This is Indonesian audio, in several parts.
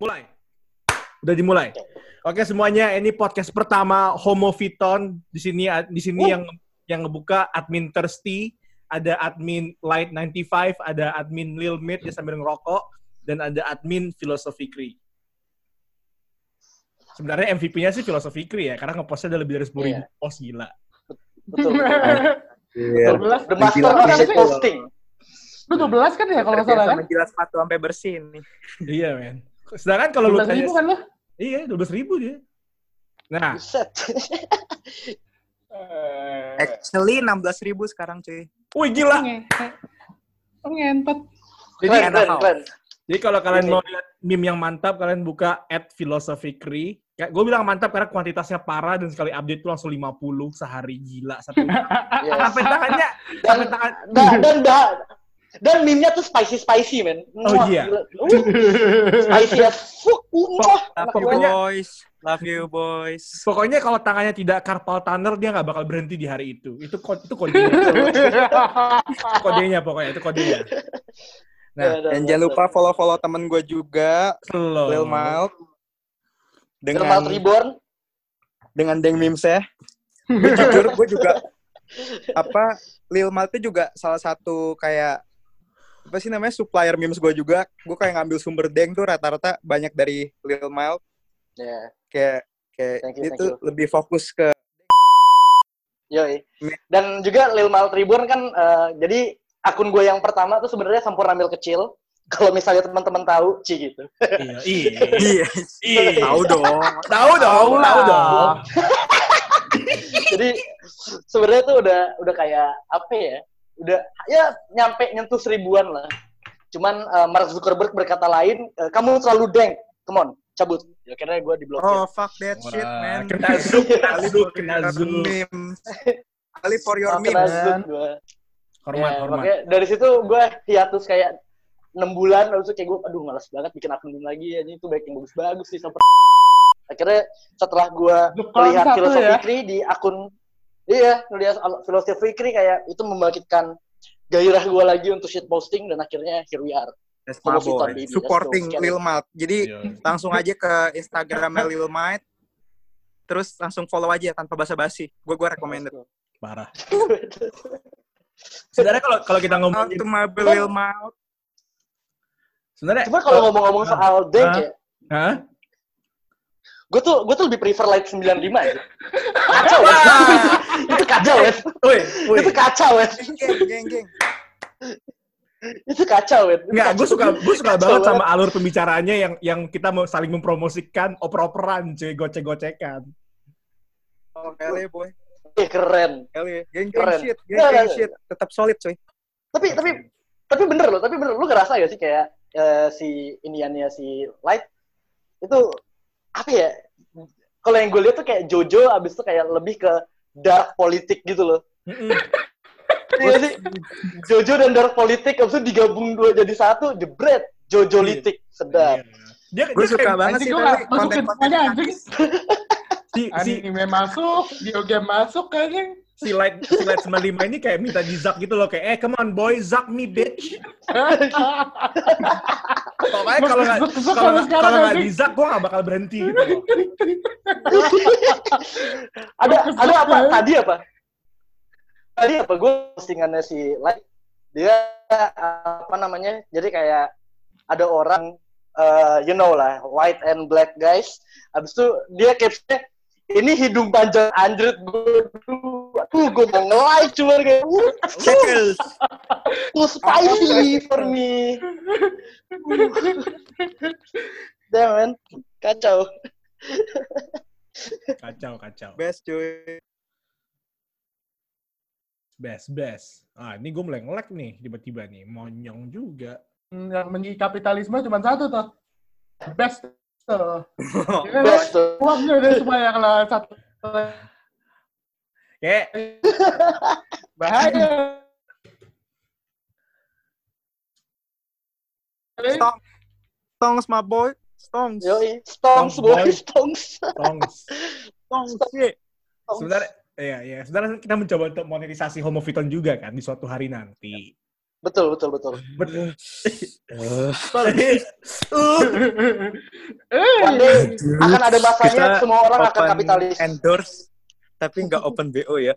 Mulai. Udah dimulai. Oke semuanya, ini podcast pertama Homo Fiton. Di sini di sini yang yang ngebuka admin Thirsty, ada admin Light 95, ada admin Lil Mid dia sambil ngerokok dan ada admin Philosophy Cree. Sebenarnya MVP-nya sih Philosophy Cree ya, karena ngepostnya ada lebih dari 10 ribu Iya. post gila. Betul. Iya. The master of posting. Lu 12 kan ya kalau nggak Kerja salah kan? jilat sepatu sampai bersih nih. iya men. Sedangkan kalau lu 12 tanya, ribu kan lu? iya 12 ribu dia. Nah. Actually 16 ribu sekarang cuy. wih gila. Nge- Oh, ngentot. Jadi Keren, keren, keren. Jadi kalau kalian mau lihat meme yang mantap, kalian buka at philosophy Cree. Kayak gue bilang mantap karena kuantitasnya parah dan sekali update tuh langsung 50 sehari gila sampai Yes. sampai tangannya Dan, sampai tangan dan, dan, dan, dan meme-nya tuh spicy-spicy, men. Oh, Wah, iya. spicy as fuck. Wah, Love you Pokoknya- boys. Love you boys. pokoknya kalau tangannya tidak carpal tunnel dia nggak bakal berhenti di hari itu. Itu itu kodenya. Itu kodenya pokoknya itu kodenya. Nah, Dan jangan lupa follow-follow temen gue juga, slow. Lil Malt. Dengan Dengan Reborn. dengan Deng Mims ya. Gue jujur, gue juga apa Lil Malt itu juga salah satu kayak apa sih namanya supplier memes gue juga. Gue kayak ngambil sumber Deng tuh rata-rata banyak dari Lil Malt. Ya, Kayak kayak Thank you, you. lebih fokus ke yoi. Dan juga Lil Mal Reborn kan, eh, jadi akun gue yang pertama tuh sebenarnya Sampurna Mil kecil. Kalau misalnya teman-teman tahu, Ci gitu. Iya, iya. iya Iya. tahu dong Tahu dong, tahu dong. jadi sebenarnya tuh udah udah kayak apa ya udah ya nyampe nyentuh seribuan lah cuman eh, Mark Zuckerberg berkata lain eh, kamu terlalu deng come on cabut ya akhirnya gue diblokir oh fuck that shit man Kena zoom, kena zoom, kena zoom. kali for your Oh, kena. Hormat, Ya, hormat. makanya dari situ gue hiatus kayak enam bulan lalu tuh kayak gue aduh malas banget bikin akun meme lagi ya ini tuh baik yang bagus-bagus sih sampai akhirnya setelah gue melihat satu filosofi ya. Di akun iya al- filosofi Kri kayak itu membangkitkan gairah gue lagi untuk shit posting dan akhirnya here we are That's my boy. baby. Supporting. Lil Malt jadi Iya. langsung aja ke Instagramnya Lil Malt terus langsung follow aja tanpa basa-basi gue gue recommended Parah. Sebenarnya kalau kalau kita to my Lil Malt sebenarnya cuma kalau ngomong-ngomong soal Hah? ya Hah? Gue tuh gue tuh lebih prefer Light 95 ya kacau ya itu kacau ya Woi, woi. itu kacau ya geng geng geng itu kacau ya Enggak, gue suka gue suka Kacau banget sama alur pembicaraannya yang yang kita mau saling mempromosikan oper-operan, cuy, gocek-gocekan. oh LA boy. Eh, keren. LA geng geng Keren. shit geng Nggak, geng nggak. shit. Tetap solid coy tapi tapi tapi bener loh tapi bener. Lu ngerasa gak sih kayak eh, si iniannya si Light itu apa ya kalau yang gue lihat tuh kayak Jojo abis itu kayak lebih ke dark politik gitu loh. Iya sih? Jojo dan dark politik abis itu digabung dua jadi satu jebret. Jojo litik sedap. Dia, gue dia suka kayak banget sih gue tapi konten-konten semuanya anjing. si si Anime masuk, video game masuk kayaknya. Si light si light 95 ini kayak minta di Zak gitu loh kayak eh come on boy Zak me bitch. Pokoknya kalau nggak kalau kalau nggak di Zak gue nggak bakal berhenti gitu loh. ada ada apa? Tadi apa? Tadi apa? Gue postingannya si Light dia apa namanya jadi kayak ada orang eh, you know lah white and black guys. Habis itu dia captionnya ini hidung panjang anjrit gue tuh gue mau nge-like cuma kayak "Wuh, Shekels. too spicy for me Damn man kacau Kacau kacau. best cuy Best best. Ah ini gue mulai ngelek nih tiba-tiba nih monyong juga. Yang mengi kapitalisme cuma satu tuh. Best tuh. Ya, Uangnya udah semua yang kalau satu. Kayak Bahaya. Stong. Stongs my boy Stongs Yoi, stongs Stongs, boy, stongs. tongs. Stongs shit Stongs. Sebenarnya Iya, iya. Sebenarnya kita mencoba untuk monetisasi Homo Fiton juga kan di suatu hari nanti. Betul, betul, betul. Betul. Eh, Uh, One day akan ada masanya Kita semua orang akan kapitalis. endorse tapi nggak open BO ya.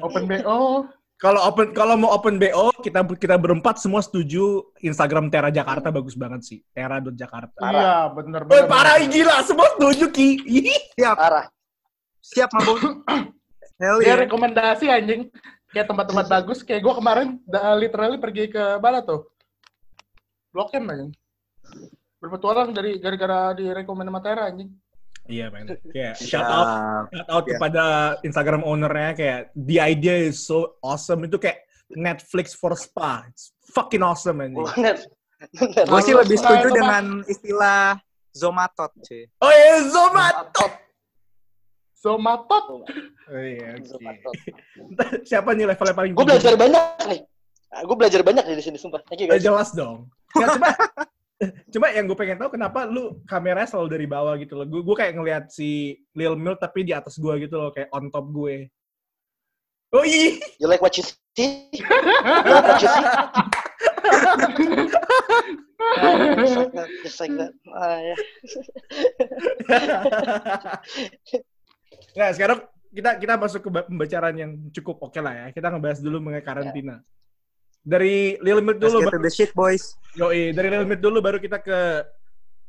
Open BO. Kalau open kalau mau open BO kita kita berempat semua setuju Instagram Tera Jakarta bagus banget sih. Tera.jakarta. Iya, bener Woi bener. parah bener. gila semua setuju Ki. Siap, Arah. siap mabuk. Hell Dia yeah. rekomendasi anjing. Kayak tempat-tempat bagus. Kayak gue kemarin literally pergi ke mana tuh? Blok M anjing. Berpetualang dari gara-gara direkomend sama Tera anjing. Iya men. Kayak shout out shout out Iya. kepada Instagram ownernya kayak the idea is so awesome itu kayak Netflix for spa. It's fucking awesome man. Gue sih lebih setuju dengan istilah zomatot, cuy. Oh iya Zomat. Zomatot. Oh iya oke. Zomatot. Siapa nih levelnya paling Gue belajar banyak nih. Gue belajar banyak di sini, sumpah. Thank you, Eh, guys. jelas dong. Nggak, cuma cuma yang gue pengen tahu kenapa lu kameranya selalu dari bawah gitu loh. Gue gue kayak ngelihat si Lil Milk tapi di atas gue gitu loh, kayak on top gue. Oh iya. You like what you see? You like what you see? Just like that. Just like that. Ah, ya. nah sekarang kita kita masuk ke pembicaraan yang cukup oke lah ya. Kita ngebahas dulu mengenai karantina. Dari Lil Milk Let's dulu, get to baru, the shit, boys. yoi, dari Lil Milk dulu baru kita ke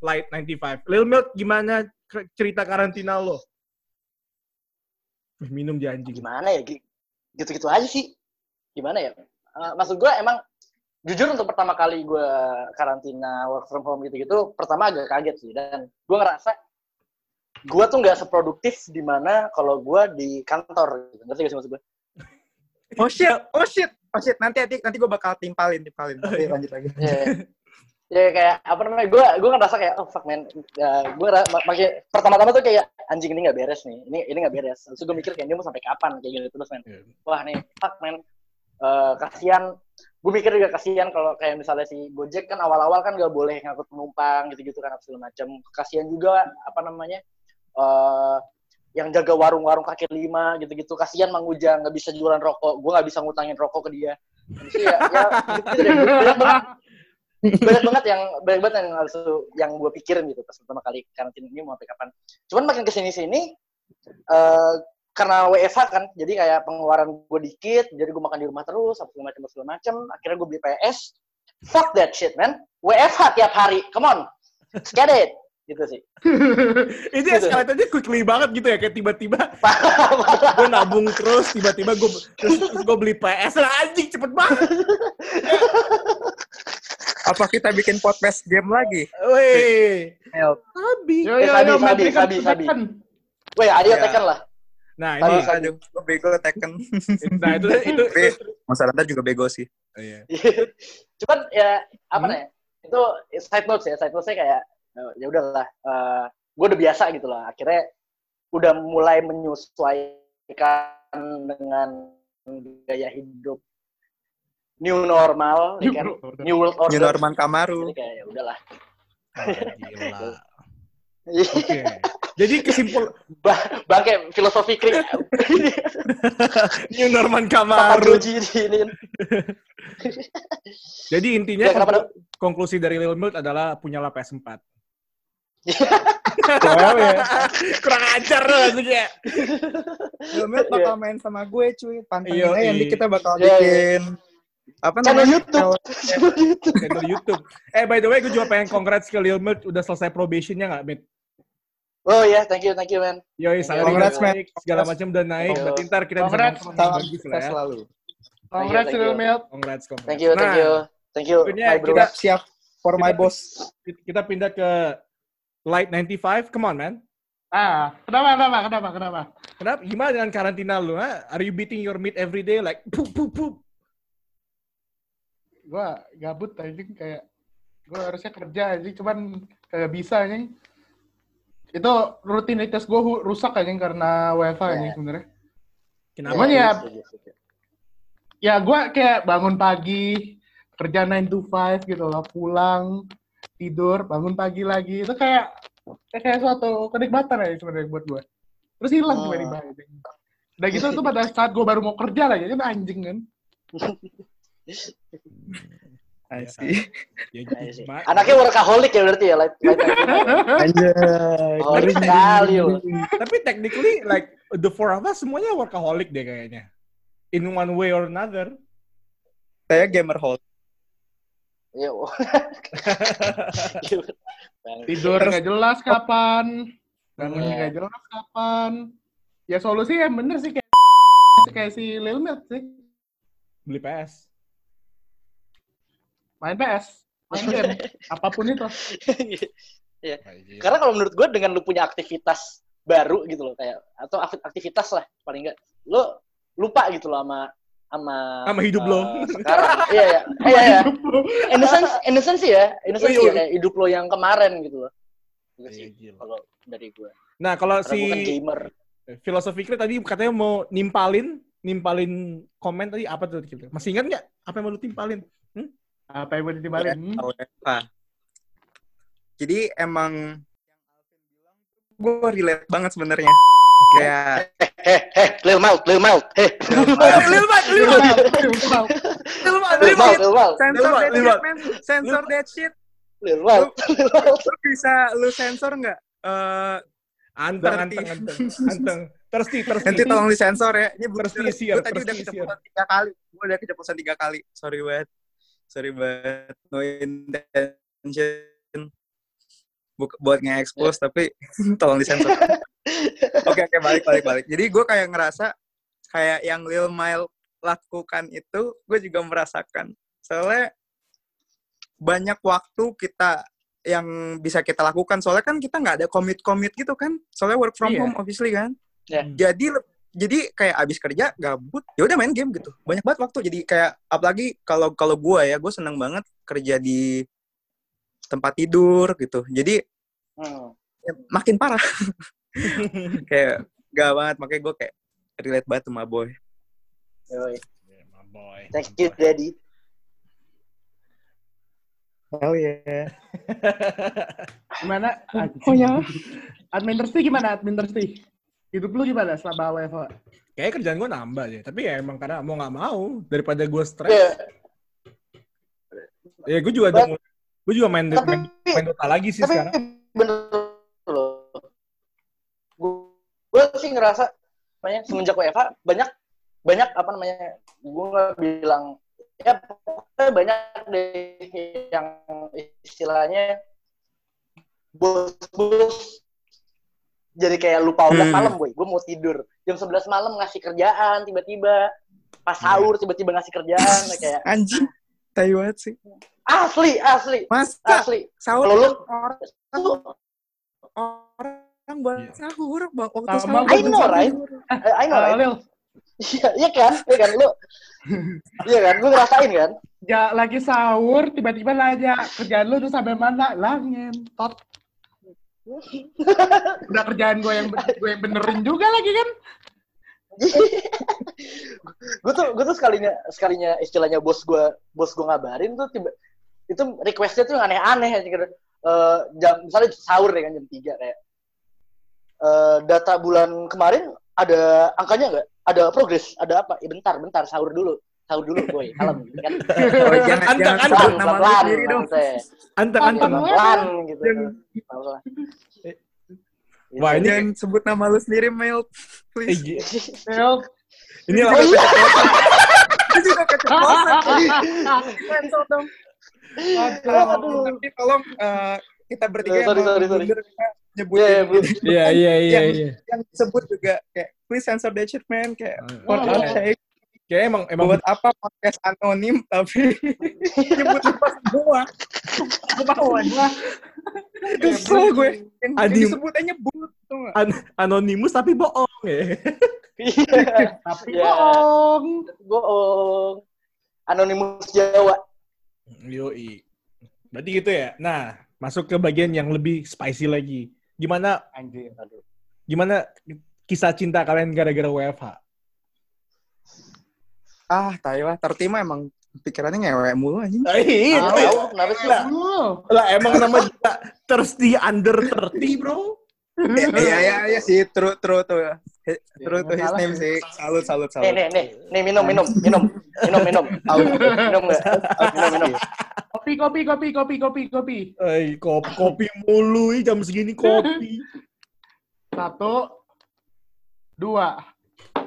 Light 95. Lil Milk gimana cerita karantina lo? Minum dia anjing. Gimana ya? Gi- Gitu-gitu aja sih. Gimana ya? Eh, maksud gue emang jujur untuk pertama kali gue karantina work from home gitu-gitu, pertama agak kaget sih dan gue ngerasa gue tuh nggak seproduktif di mana kalau gue di kantor. Gitu. Ngerti gak sih maksud gue? Oh shit, oh shit, oh shit. Nanti nanti nanti gue bakal timpalin, timpalin. Oke, lanjut lagi. Iya. Ya kayak apa namanya? Gue gue ngerasa kayak oh fuck man. Ya, gue mak- makin pertama-tama tuh kayak anjing ini nggak beres nih. Ini ini nggak beres. Terus gue mikir kayak ini mau sampai kapan kayak gitu terus man. Iya. Wah nih fuck man. Eh, kasihan. Gue mikir juga kasihan kalau kayak misalnya si Gojek kan awal-awal kan nggak boleh ngangkut penumpang gitu-gitu kan apa segala macam. Kasihan juga apa namanya? Eh yang jaga warung-warung kaki lima gitu-gitu. Kasihan Mang Ujang nggak bisa jualan rokok. Gue nggak bisa ngutangin rokok ke dia. Jadi ya, ya gitu banyak banget. Banyak banget yang banyak banget yang harus yang gue pikirin gitu pas pertama kali karantina ini mau sampai kapan. Cuman makin ke sini sini eh karena WFH kan jadi kayak pengeluaran gue dikit jadi gue makan di rumah terus apa macam segala macam akhirnya gue beli PS fuck that shit man. WFH tiap hari come on. Let's get it gitu sih Itu Gitu. escalatornya quickly banget gitu ya, kayak tiba-tiba gue nabung terus, tiba-tiba gue terus, terus gue beli PS lah anjing cepet banget. Apa kita bikin podcast game lagi? Wih, Help. Abi. Yo Eh, yo sabi, yo, sabi, sabi, sabi. Weh, ayo Ya. tekan lah. Nah Sabi, ini, sabi. Aduh, gue bego Tekken. nah itu itu, itu, Mas Aranda juga bego sih. Iya. Cuman ya apa Hmm? nih? Itu side notes ya, side notes kayak eh, ya udahlah. eh gue udah biasa gitu lah. Akhirnya udah mulai menyesuaikan dengan gaya hidup new normal, ya kan? New world order. New Norman Kamaru. Jadi kayak ya udahlah. Gila. Oke. Jadi kesimpul Ba- Bangke filosofi krik. New Norman Kamaru. Ini. Jadi intinya Ya, konklusi dari Lil Milk adalah punyalah PS4. Well, ya. Kurang ajar loh maksudnya. Gilmet bakal main sama gue cuy. Pantengin Iya, aja iya. nanti kita bakal Iya, iya. bikin apa Channel namanya? YouTube. Channel YouTube. Channel YouTube. Eh by the way, gue juga pengen congrats ke Lil Milk udah selesai probationnya nggak, Mit? Oh ya, thank you, thank you, man. Yoi, salary Congrats, man. segala macam udah naik. Congrats. Berarti ntar kita bisa Congrats. Salam bagus lah ya. selalu. Congrats, Thank you, Lil thank you. Milk. Congrats, congrats. Thank you, thank Nah, you. Thank you, Berikutnya my bro. kita- Siap, siap for my Kita- boss. Kita pindah ke Light 95. Come on, man. Ah, kenapa, kenapa, kenapa, kenapa? Kenapa? Gimana dengan karantina lu? Ha? Are you beating your meat every day? Like, poop, poop, poop. Gua gabut anjing kayak gua harusnya kerja anjing cuman kayak bisa anjing. Itu rutinitas gua hu- rusak anjing karena WFH anjing Ya. sebenarnya. Kenapa? Ya ya gua kayak bangun pagi, kerja 9 to 5 gitu loh, pulang, tidur, bangun pagi lagi. Itu kayak kayak, kayak suatu kenikmatan ya sebenarnya buat gua. Terus hilang Oh. tiba-tiba anjing. Udah gitu tuh pada saat gua baru mau kerja lagi, kan anjing kan. Ya, sih. gimana? Anaknya workaholic ya berarti ya, Anjay. Oh, sekali. Tapi technically like the four of us semuanya workaholic deh kayaknya. In one way or another. Saya gamer hold. Iya. Tidur nggak jelas kapan, bangunnya nggak jelas kapan. Ya solusi yang bener sih kayak kayak si Lil Milk sih. Beli PS. Main PS, main game, apa pun itu. Karena kalau menurut gue dengan lu punya aktivitas baru gitu loh kayak atau akti- aktivitas lah paling enggak lu lupa gitu loh sama sama Sama hidup eh, lo. sekarang iya iya iya iya innocence innocence sih ya innocence Oh, iya. ya kayak hidup lo yang kemarin gitu loh Gitu sih Iya, gila. kalau dari gue Nah, kalau karena gue kan si gamer filosofiknya tadi katanya mau nimpalin, nimpalin komen tadi apa tuh? Kira? Masih ingat nggak apa yang mau lu timpalin? Apa yang mau ditimbaliin? Hmm? UEFA. Jadi emang gue relate banget sebenarnya. Kayak lil mouth lil mouth heh Lil Mat, Lil Mat, Lil Mat, lil Lil mouth Mat. lil mouth Sensor that Lil shit, man. Sensor that shit. lil mouth lil mouth Lu bisa lu sensor nggak? Eh, Anteng, anteng, anteng, anteng. Thirsty, thirsty. nanti tolong disensor ya. Ini bener. diisian, Gue tadi terus udah keceplosan tiga kali. Gue udah keceplosan tiga kali. Sorry banget. Sorry banget. No intention. Buk- buat nge-expose tapi tolong disensor. Oke oke balik balik balik. Jadi gue kayak ngerasa kayak yang Lil Mile lakukan itu gue juga merasakan. Soalnya banyak waktu kita yang bisa kita lakukan. Soalnya kan kita nggak ada commit-commit gitu kan. Soalnya work from Iya. home obviously kan. Ya. Jadi jadi kayak abis kerja gabut ya udah main game gitu banyak banget waktu jadi kayak apalagi kalau kalau gue ya gue seneng banget kerja di tempat tidur gitu jadi Hmm. ya, makin parah kayak gak banget makanya gue kayak relate banget sama boy Yoi. Yeah, my boy. thank my you boy. daddy oh yeah Gimana? oh ya Admin Thirsty gimana? Admin Thirsty? Hidup lu gimana selama WFH? Kayaknya kerjaan gue nambah deh. Tapi ya emang karena mau nggak mau daripada gue stres. Iya. Ya gue juga But- gue juga main, Tapi- main main Dota lagi sih tapi sekarang. bener sih ngerasa namanya semenjak WFH banyak banyak apa namanya gue nggak bilang ya banyak deh yang istilahnya bos-bos jadi kayak lupa udah Hmm. malam gue gue mau tidur. Jam 11 malam ngasih kerjaan tiba-tiba. Pas sahur tiba-tiba ngasih kerjaan kayak anjing tai banget sih. Asli asli. Masa? Asli. Sahur lu orang orang buat sahur bang waktu Sama sahur I know, right? sahur. I, know Ah, right? Iya, iya kan? Iya kan? Lu Iya kan? Gue ngerasain kan? ya lagi sahur, tiba-tiba nanya kerjaan lu udah sampai mana? Lah ngentot. Udah kerjaan gue yang gue yang benerin juga lagi kan? gue tuh gue tuh sekalinya sekalinya istilahnya bos gue bos gue ngabarin tuh tiba itu requestnya tuh yang aneh-aneh aja gitu. Eh, jam misalnya sahur deh kan jam 3 kayak eh, data bulan kemarin ada angkanya nggak? Ada progres? Ada apa? Eh, bentar, bentar sahur dulu. Sahur dulu, boy. Kalem, gitu kan? Oh, jangan Anteng, jangan sebut nama Pelan-pelan, sendiri dong Oh, anteng. Pelan-pelan gitu. Wah, ini- jangan sebut nama lu sendiri Mel Eh, please gi- Lil, ini Oh, lah. iya. itu juga keceplosan Cancel dong Aduh. tapi tolong eh, kita bertiga Eh, sorry, yang sorry, sorry. nyebutin Iya, iya, belum. Iya, iya, iya, iya. yang disebut juga kayak please censor that shit man kayak for Oh, iya. sake Kayak emang emang buat apa podcast anonim tapi nyebut nyebut semua kemauan gua kesel gue yang, disebut aja nyebut tuh an- anonimus tapi bohong ya. Iya. Tapi Ya. bohong. Bohong. Anonimus Jawa. Yoi. Berarti gitu ya. Nah, masuk ke bagian yang lebih spicy lagi. Gimana Anjir. gimana kisah cinta kalian gara-gara WFH? ah tai lah tertima emang pikirannya ngewe mulu anjing Iya, Tahu kenapa sih? Lah. Lah emang nama juga thirsty under 30, bro. Iya iya iya sih, true true tuh. True nggak tuh his name sih. sih. Salut salut Nih, salut. nih, nih, nih minum, minum, minum, minum, minum, minum? Minum, minum. Kopi, kopi, kopi, kopi, kopi, kopi. Eh, kopi, kopi mulu, ih, jam segini kopi. Satu, dua.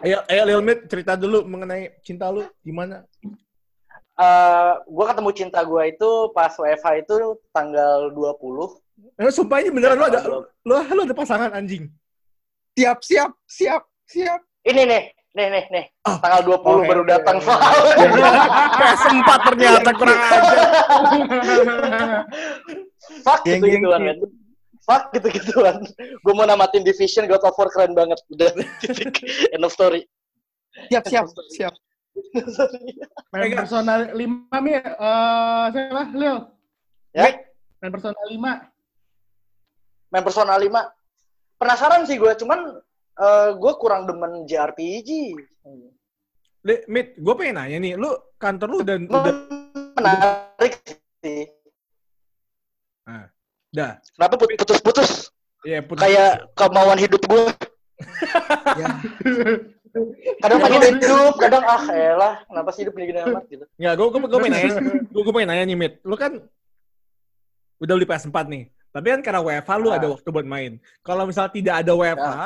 Ayo, ayo Lil Mit, cerita dulu mengenai cinta lu gimana? Eh, gue ketemu cinta gue itu pas WFH itu tanggal 20. Eh, sumpah ini beneran lu ada lu, lu ada pasangan anjing. Siap siap siap siap. Ini nih, nih, nih, nih. Ah. Tanggal 20 Oke, baru oke, datang soalnya. PS4 ternyata kurang aja. Fuck Geng, gitu-gituan, geng. men. Fuck gitu-gituan. Gue mau namatin Division, God of War keren banget. Udah, titik. End of story. Siap siap siap. Main personal lima mi, eh siapa? Lil. ya, Main personal lima. Main Persona 5. Penasaran sih gue, cuman eh gue kurang demen JRPG. Le, Mit, gue pengen nanya nih, lu kantor lu udah udah Menarik sih. udah Kenapa put- putus-putus? ya putus. Kayak kemauan hidup gue. Ya. Kadang pengen hidup, kadang ah elah, kenapa sih hidup gini-gini amat gitu. Nggak, gue gue pengen nanya, gue gue pengen nanya nih, Mit. Lu kan udah beli PS4 nih. Tapi kan karena WFH lu Ah. ada waktu buat main. Kalau misalnya tidak ada WFH,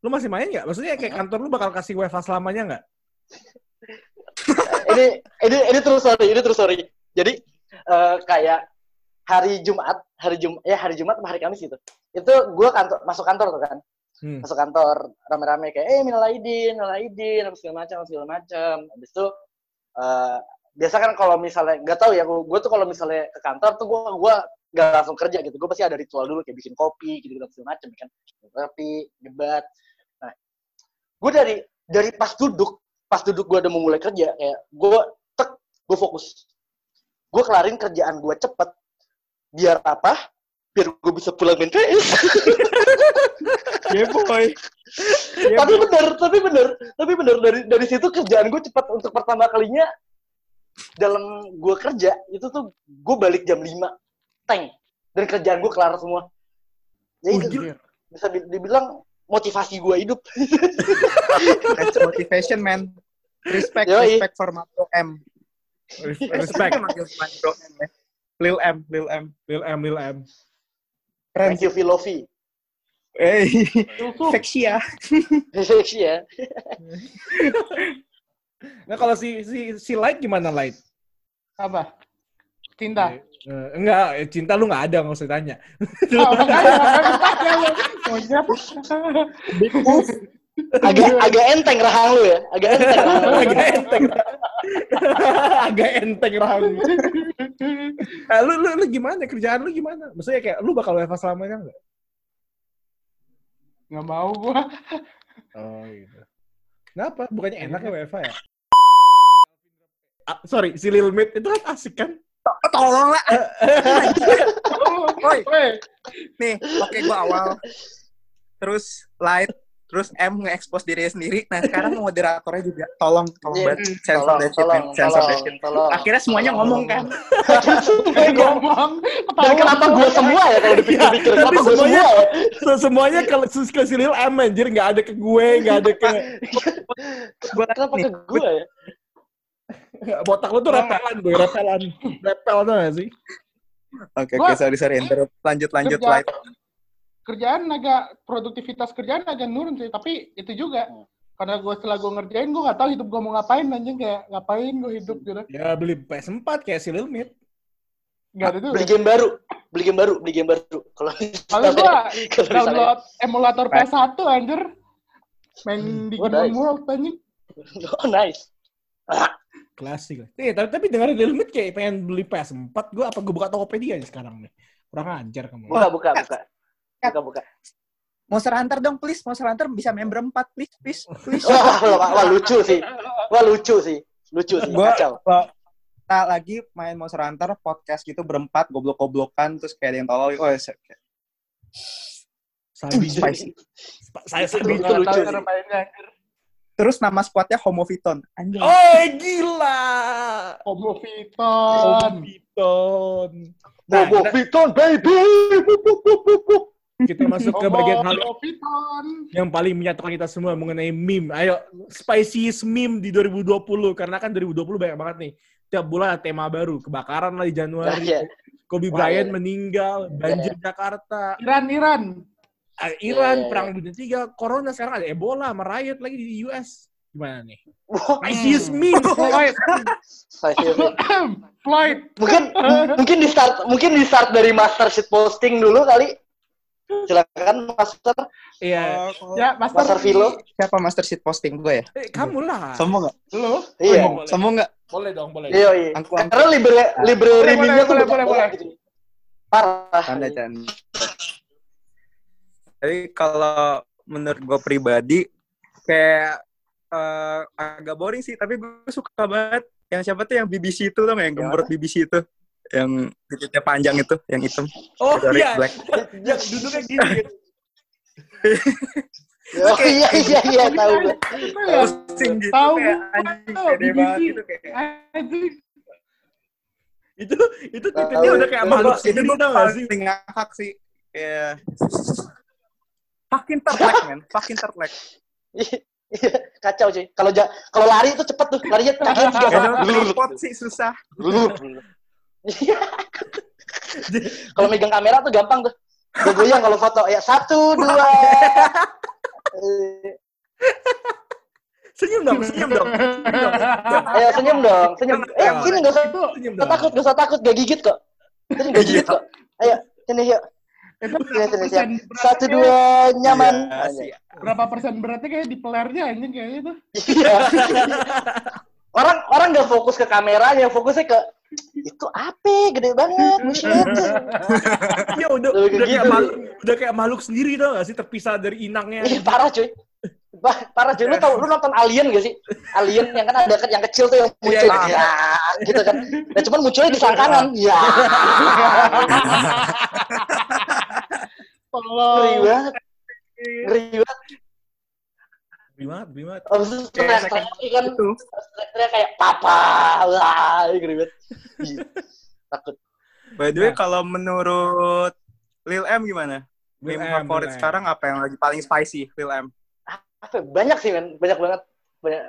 lu masih main nggak? Maksudnya kayak kantor lu bakal kasih WFH selamanya nggak? ini ini ini terus sorry, ini terus sorry. Jadi eh, kayak hari Jumat, hari Jum ya hari Jumat sama hari Kamis gitu. Itu gue kantor masuk kantor tuh kan. Hmm. Masuk kantor rame-rame kayak eh minal aidin, minal aidin, apa segala macam, segala macam. Habis itu eh, biasa kan kalau misalnya nggak tahu ya gue tuh kalau misalnya ke kantor tuh gue gue nggak langsung kerja gitu. Gue pasti ada ritual dulu kayak bikin kopi gitu gitu segala macam kan. Kopi, debat. Nah, gue dari dari pas duduk pas duduk gue udah mau mulai kerja kayak gue tek gue fokus gue kelarin kerjaan gue cepet biar apa biar gue bisa pulang main PS Ya boy. Tapi bener tapi bener tapi bener dari dari situ kerjaan gue cepat untuk pertama kalinya dalam gue kerja itu tuh gue balik jam 5 tank dan kerjaan gue kelar semua ya itu bisa di- dibilang motivasi gue hidup That's motivation man. Respect Yoi. respect for Makro M. Respect. Makro M ya. Lil M, Lil M. Lil M, Lil M. Keren. thank you Filofi Eh, seksi ya. seksi ya Nah kalau si si si Light gimana Light? Apa? Cinta. Eh, enggak, eh, cinta lu nggak ada nggak usah tanya. Oh, tanya. Big move. agak agak enteng rahang lu ya agak enteng agak enteng. agak enteng rahang. Eh, lu, lu, lu gimana? Kerjaan lu gimana? Maksudnya kayak lu bakal WFH selamanya nggak? Nggak mau gua. Oh gitu. Kenapa? Bukannya enak ya WFH ya? Ah, sorry, si Lil Mit itu kan asik kan? Tolong lah. Woi. Woi, Nih, oke gua awal. Terus light, terus M nge-expose diri sendiri. Nah, sekarang moderatornya juga tolong tolong Iya. banget sensor tolong. Sensor tolong tolong Akhirnya semuanya ngomong kan. Semuanya ngomong. ngomong. Dan kenapa gue semua ya kalau dipikir-pikir? Tapi Kenapa gue semuanya- semua ya? Se- Semuanya ke, ke si Lil M anjir, nggak ada ke gue, nggak ada ke... Gua Kenapa ke gue ya? Botak lu tuh repelan, boy, repelan. Repel tuh gak sih? Oke, Gua- oke, sorry, sorry. Interrupt. Lanjut, lanjut, Kerja- light. kerjaan agak produktivitas kerjaan agak nurun sih tapi itu juga karena gue setelah gue ngerjain gue nggak tahu hidup gue mau ngapain anjing kayak ngapain gue hidup gitu Ya beli PS4 kayak si Lil Mit. nggak ada tuh Beli game baru, beli game baru, beli game baru. Kalau kalau gue download emulator PS1 anjir main di Oh, Game nice. World anjing Oh nice. Klasik lah. Eh, tapi, tapi dengerin Lil Mit kayak pengen beli PS4. Gue apa gue buka Tokopedia aja sekarang nih. Kurang ajar kamu. Buka, buka, buka. Buka, buka. Monster Hunter dong, please. Monster Hunter bisa main berempat, please, please, please. Wah, wah, wah, wah, lucu sih. Wah, lucu sih. Lucu sih, Gua- kacau. Kita lagi main Monster Hunter podcast gitu berempat goblok-goblokan terus kayak ada yang tolol oh ya, kayak, Sabi. spicy. Sp- Saya sabi. itu lucu sih. mainnya anjir Terus nama squadnya Homoviton. Anjing. Oh, gila. Homo Viton Piton. Bobo Nah, Piton, baby! kita masuk ke bagian hal Homo yang paling menyatukan kita semua mengenai meme. Ayo, spiciest meme di 2020 karena kan 2020 banyak banget nih. Tiap bulan ada tema baru, kebakaran lah di Januari. Nah, iya. Kobe Bryant iya. meninggal, banjir Jakarta, Iran, Iran. Ah, Iran Iya, iya, perang dunia tiga, corona sekarang ada Ebola, merayat lagi di US. Gimana nih? Spiciest meme. Floyd. Floyd. mungkin mungkin di start mungkin di start dari master shit posting dulu kali. Silakan master. Iya. Oh, Ya, Master. Master Vilo. Siapa master sheet posting gue ya? Eh, kamu lah. Sombong nggak? Lu. Iya. boleh. Sombong nggak? Boleh dong, boleh. Iya, iya. Karena libre library Boleh, meme-nya boleh, tuh boleh, boleh, gitu. Parah. Canda canda. Tapi kalau menurut gue pribadi kayak eh, agak boring sih, tapi gue suka banget yang siapa tuh yang BBC itu loh, yang gembrot BBC itu, yang titiknya panjang itu, yang hitam. Oh Dari iya. Black. Yang duduknya gini. gitu. Oh iya iya iya tahu gue. Itu ya. Pusing gitu, Tahu kayak anjing pede banget gitu kayak. Itu itu titiknya Tahu. udah kayak Itu makhluk Ini sendiri gue sih? paling ngakak sih. Kayak fucking terlek men, fucking terlek. Iya, kacau cuy. Kalau ja- kalau lari itu cepet tuh, larinya kakinya tiga tripod sih susah. Iya. Kalau megang kamera tuh gampang tuh. Gue goyang kalau foto. Ya satu dua. Senyum dong, senyum dong. Ayo senyum dong, senyum. Eh sini gak usah, gak takut, gak usah takut, gak gigit kok. Sini gak gigit kok. Ayo, sini yuk. Itu Sini, berapa sini, persen siap. beratnya Satu kayak- dua nyaman. Iya. Berapa persen beratnya kayak di pelernya anjing kayaknya tuh. Iya. orang orang nggak fokus ke kameranya, fokusnya ke itu apa? Gede banget, buset. Iya udah Udah udah kayak gitu. makhluk udah kayak makhluk sendiri tau gak sih terpisah dari inangnya. Ih, parah cuy. Ba- parah cuy. Lu tau, lu nonton Alien gak sih? Alien yang kan ada yang kecil tuh yang muncul. Iya, Ya, gitu kan. Nah, cuman munculnya di selangkangan. Ya, ngeri Tolong. banget. Ngeri banget. Ngeri banget, ngeri banget. Abis itu Kayak teriak-teriak kan. Itu. Teriak kayak papa. Wah, ngeri banget. Ih, Takut. By the way, Nah. kalau menurut Lil M gimana? M, favorit sekarang apa yang lagi paling spicy, Lil M? Apa? ya? Banyak sih, men. Banyak banget. Banyak.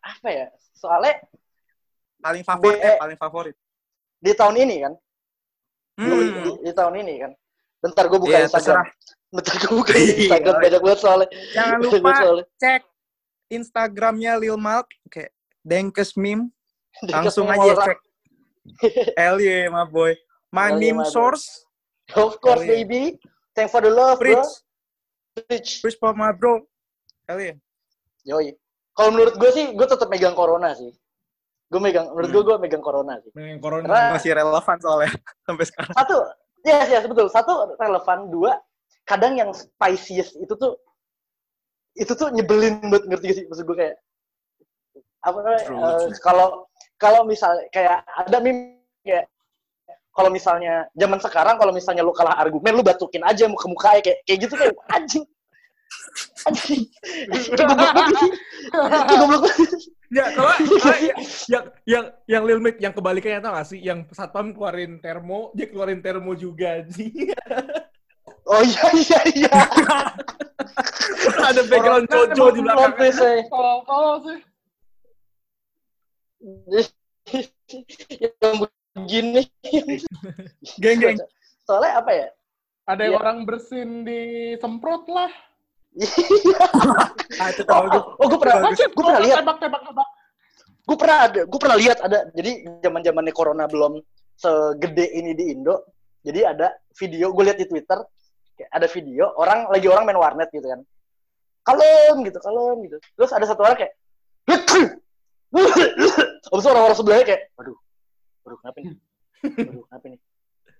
Apa ya? Soalnya Paling favorit, B- eh, paling favorit. di tahun ini kan. Di, Hmm. di- di tahun ini kan. Bentar gue buka Iya, Instagram. terserah. Bentar gue buka Iya. Instagram. Banyak banget soalnya. Jangan lupa soalnya. cek Instagramnya Lil Malk, kayak Denkes Meme. Langsung aja cek. Yeah, my boy. My yeah, meme source, Of course, yeah. baby. Thank for the love, bro. preach. Preach. Preach for my bro. Hell yeah. Yoi. Kalau menurut gue sih, gue tetap megang corona sih. Gue megang, menurut gue, gue megang corona sih. Dengan corona. Karena- Masih relevan soalnya sampai sekarang. Satu, ya, yes, betul. Satu, relevan. Dua, kadang yang spiciest itu tuh, itu tuh nyebelin banget, ngerti gak sih? Maksud gue kayak, apa namanya, eh, kalau, kalau misalnya, kayak ada meme, kayak, kalau misalnya, zaman sekarang, kalau misalnya lu kalah argumen, lu batukin aja ke mukanya, kayak, kayak gitu, kayak, anjing. Goblok. Ya, kalau kalau yang, yang yang yang Lil Mate yang kebalikannya tau gak sih? Yang satpam keluarin termo, dia keluarin termo juga sih. Oh iya, iya, iya. Ada background Corona Jojo di belakang. Kalau kalau sih yang begini. Geng, geng. Soalnya apa ya? ada yang Iya. orang bersin di semprot lah. Ah, itu oh, oh, oh, gue pernah, gue pernah lihat, gue pernah ada, gue pernah lihat ada. Jadi zaman zamannya corona belum segede ini di Indo. Jadi ada video, gue lihat di Twitter, kayak ada video orang lagi orang main warnet gitu kan. Kalem gitu, kalem gitu. Terus ada satu orang kayak, itu orang-orang sebelahnya kayak, waduh, waduh kenapa nih? Waduh kenapa nih?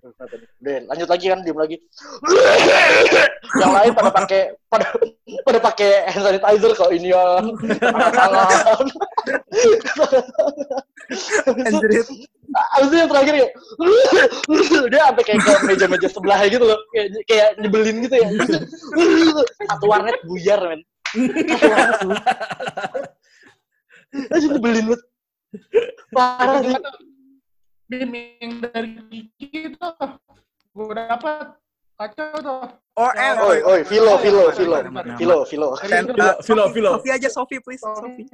Udah lanjut lagi kan, diem lagi. Yang lain pada pakai pada pada pakai hand sanitizer kalau ini ya tangan. Abis itu yang terakhir ya, dia sampai kayak ke meja-meja sebelahnya gitu loh, kayak, kayak nyebelin gitu ya. Satu warnet buyar men. Satu warnet buyar. Aduh, nyebelin banget. Parah Meme yang dari Kiki itu gue dapat Kacau tuh. Oh, eh, Oi, oi, Vilo, Vilo, Mana, Vilo, mana, mana, Vilo, Vilo. Dan, Vilo, uh, Vilo, Sofi- aja, Sofi, please. Sofi.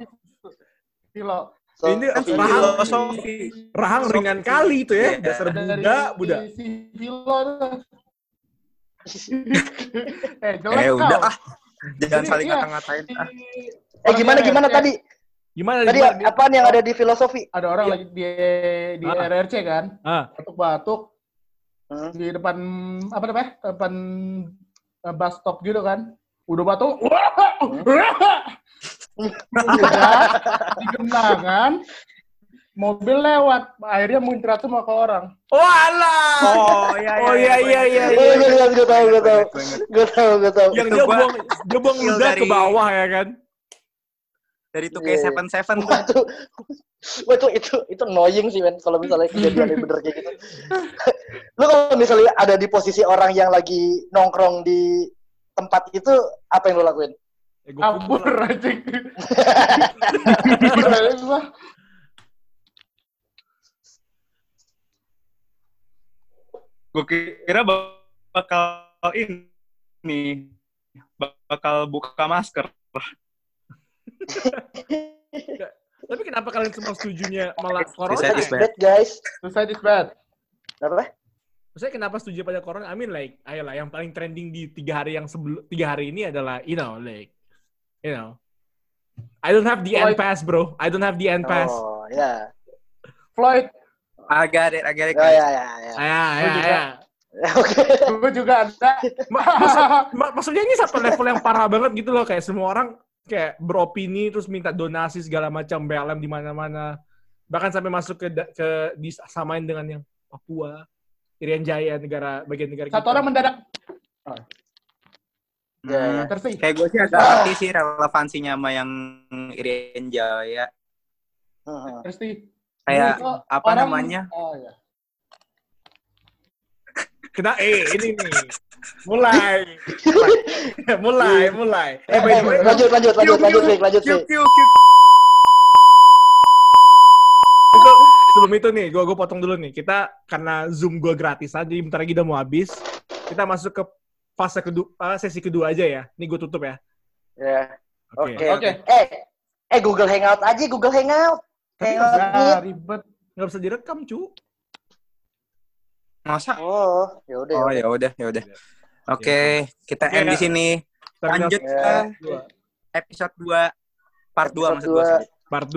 Vilo. So- Ini Rahang. Sofi. Rahang ringan kali itu ya, Iya. dasar Buddha, Buddha. Si Vilo eh, Eh, udah ah. Jangan saling ngata-ngatain. Ah. Eh gimana gimana tadi? Gimana? Tadi gimana? apaan yang ada di filosofi? Ada orang Iya. lagi di di Ah. RRC kan, Ah, batuk-batuk Hmm. di depan apa namanya? Depan eh, bus stop gitu kan. Udah batuk. Udah di genangan mobil lewat, akhirnya muncrat semua ke orang. Oh alah. Oh, iya, Oh iya iya iya. Oh, iya. gue lihat, gue tahu, gue tahu, Gue tahu, gue tahu. Yang dia buang dia buang ludah ke bawah ya kan. Dari tuh kayak iya. Seven Seven tuh. Itu, wah, itu, itu, annoying sih, men. Kalau misalnya kejadian yang bener kayak gitu. Lu kalau misalnya ada di posisi orang yang lagi nongkrong di tempat itu, apa yang lu lakuin? Eh, gua kubur Kabur aja gua. Gue kira bakal ini bakal buka masker. Tapi kenapa kalian semua setujunya malah corona? Suicide is bad. guys. Suicide is bad. Apa? Maksudnya kenapa setuju pada corona? I mean like, ayolah yang paling trending di tiga hari yang sebelum tiga hari ini adalah, you know, like, you know, I don't have the end Like- pass, bro. I don't have the end pass. Oh, ya. Floyd, I got it, I got it. Ya, guys. ya, ya, ya. Ah, ya, ya, juga. ya. Oke. gue juga ada. Ma- maksud- ma- maksudnya ini satu level yang parah banget gitu loh, kayak semua orang kayak beropini terus minta donasi segala macam BLM di mana-mana. Bahkan sampai masuk ke ke disamain dengan yang Papua, Irian Jaya, negara bagian negara Satu kita. orang mendadak Ya, ya. Hmm. tersih. Kayak gue sih agak ngerti sih relevansinya sama yang Irian Jaya. Tersih. Kayak apa orang- namanya? Oh, ya. Kena eh ini nih. Mulai. mulai, mulai. Eh, by the way, lanjut, lanjut, lanjut, lanjut, lanjut, kiu, kiu. itu sebelum itu nih, gua gua potong dulu nih. Kita karena Zoom gua gratis aja, jadi bentar lagi udah mau habis. Kita masuk ke fase kedua, eh, sesi kedua aja ya. Nih gue tutup ya. Ya. Oke. Oke. Eh, eh Google Hangout aja, Google Hangout. Tapi Hangout ribet. Nggak bisa direkam, cu. Masa? Oh, ya udah. Oh ya ya udah, ya udah. Oke, kita Oke, end di sini. Lanjut Ya. ke episode 2 part 2 Episode maksud gue. dua. part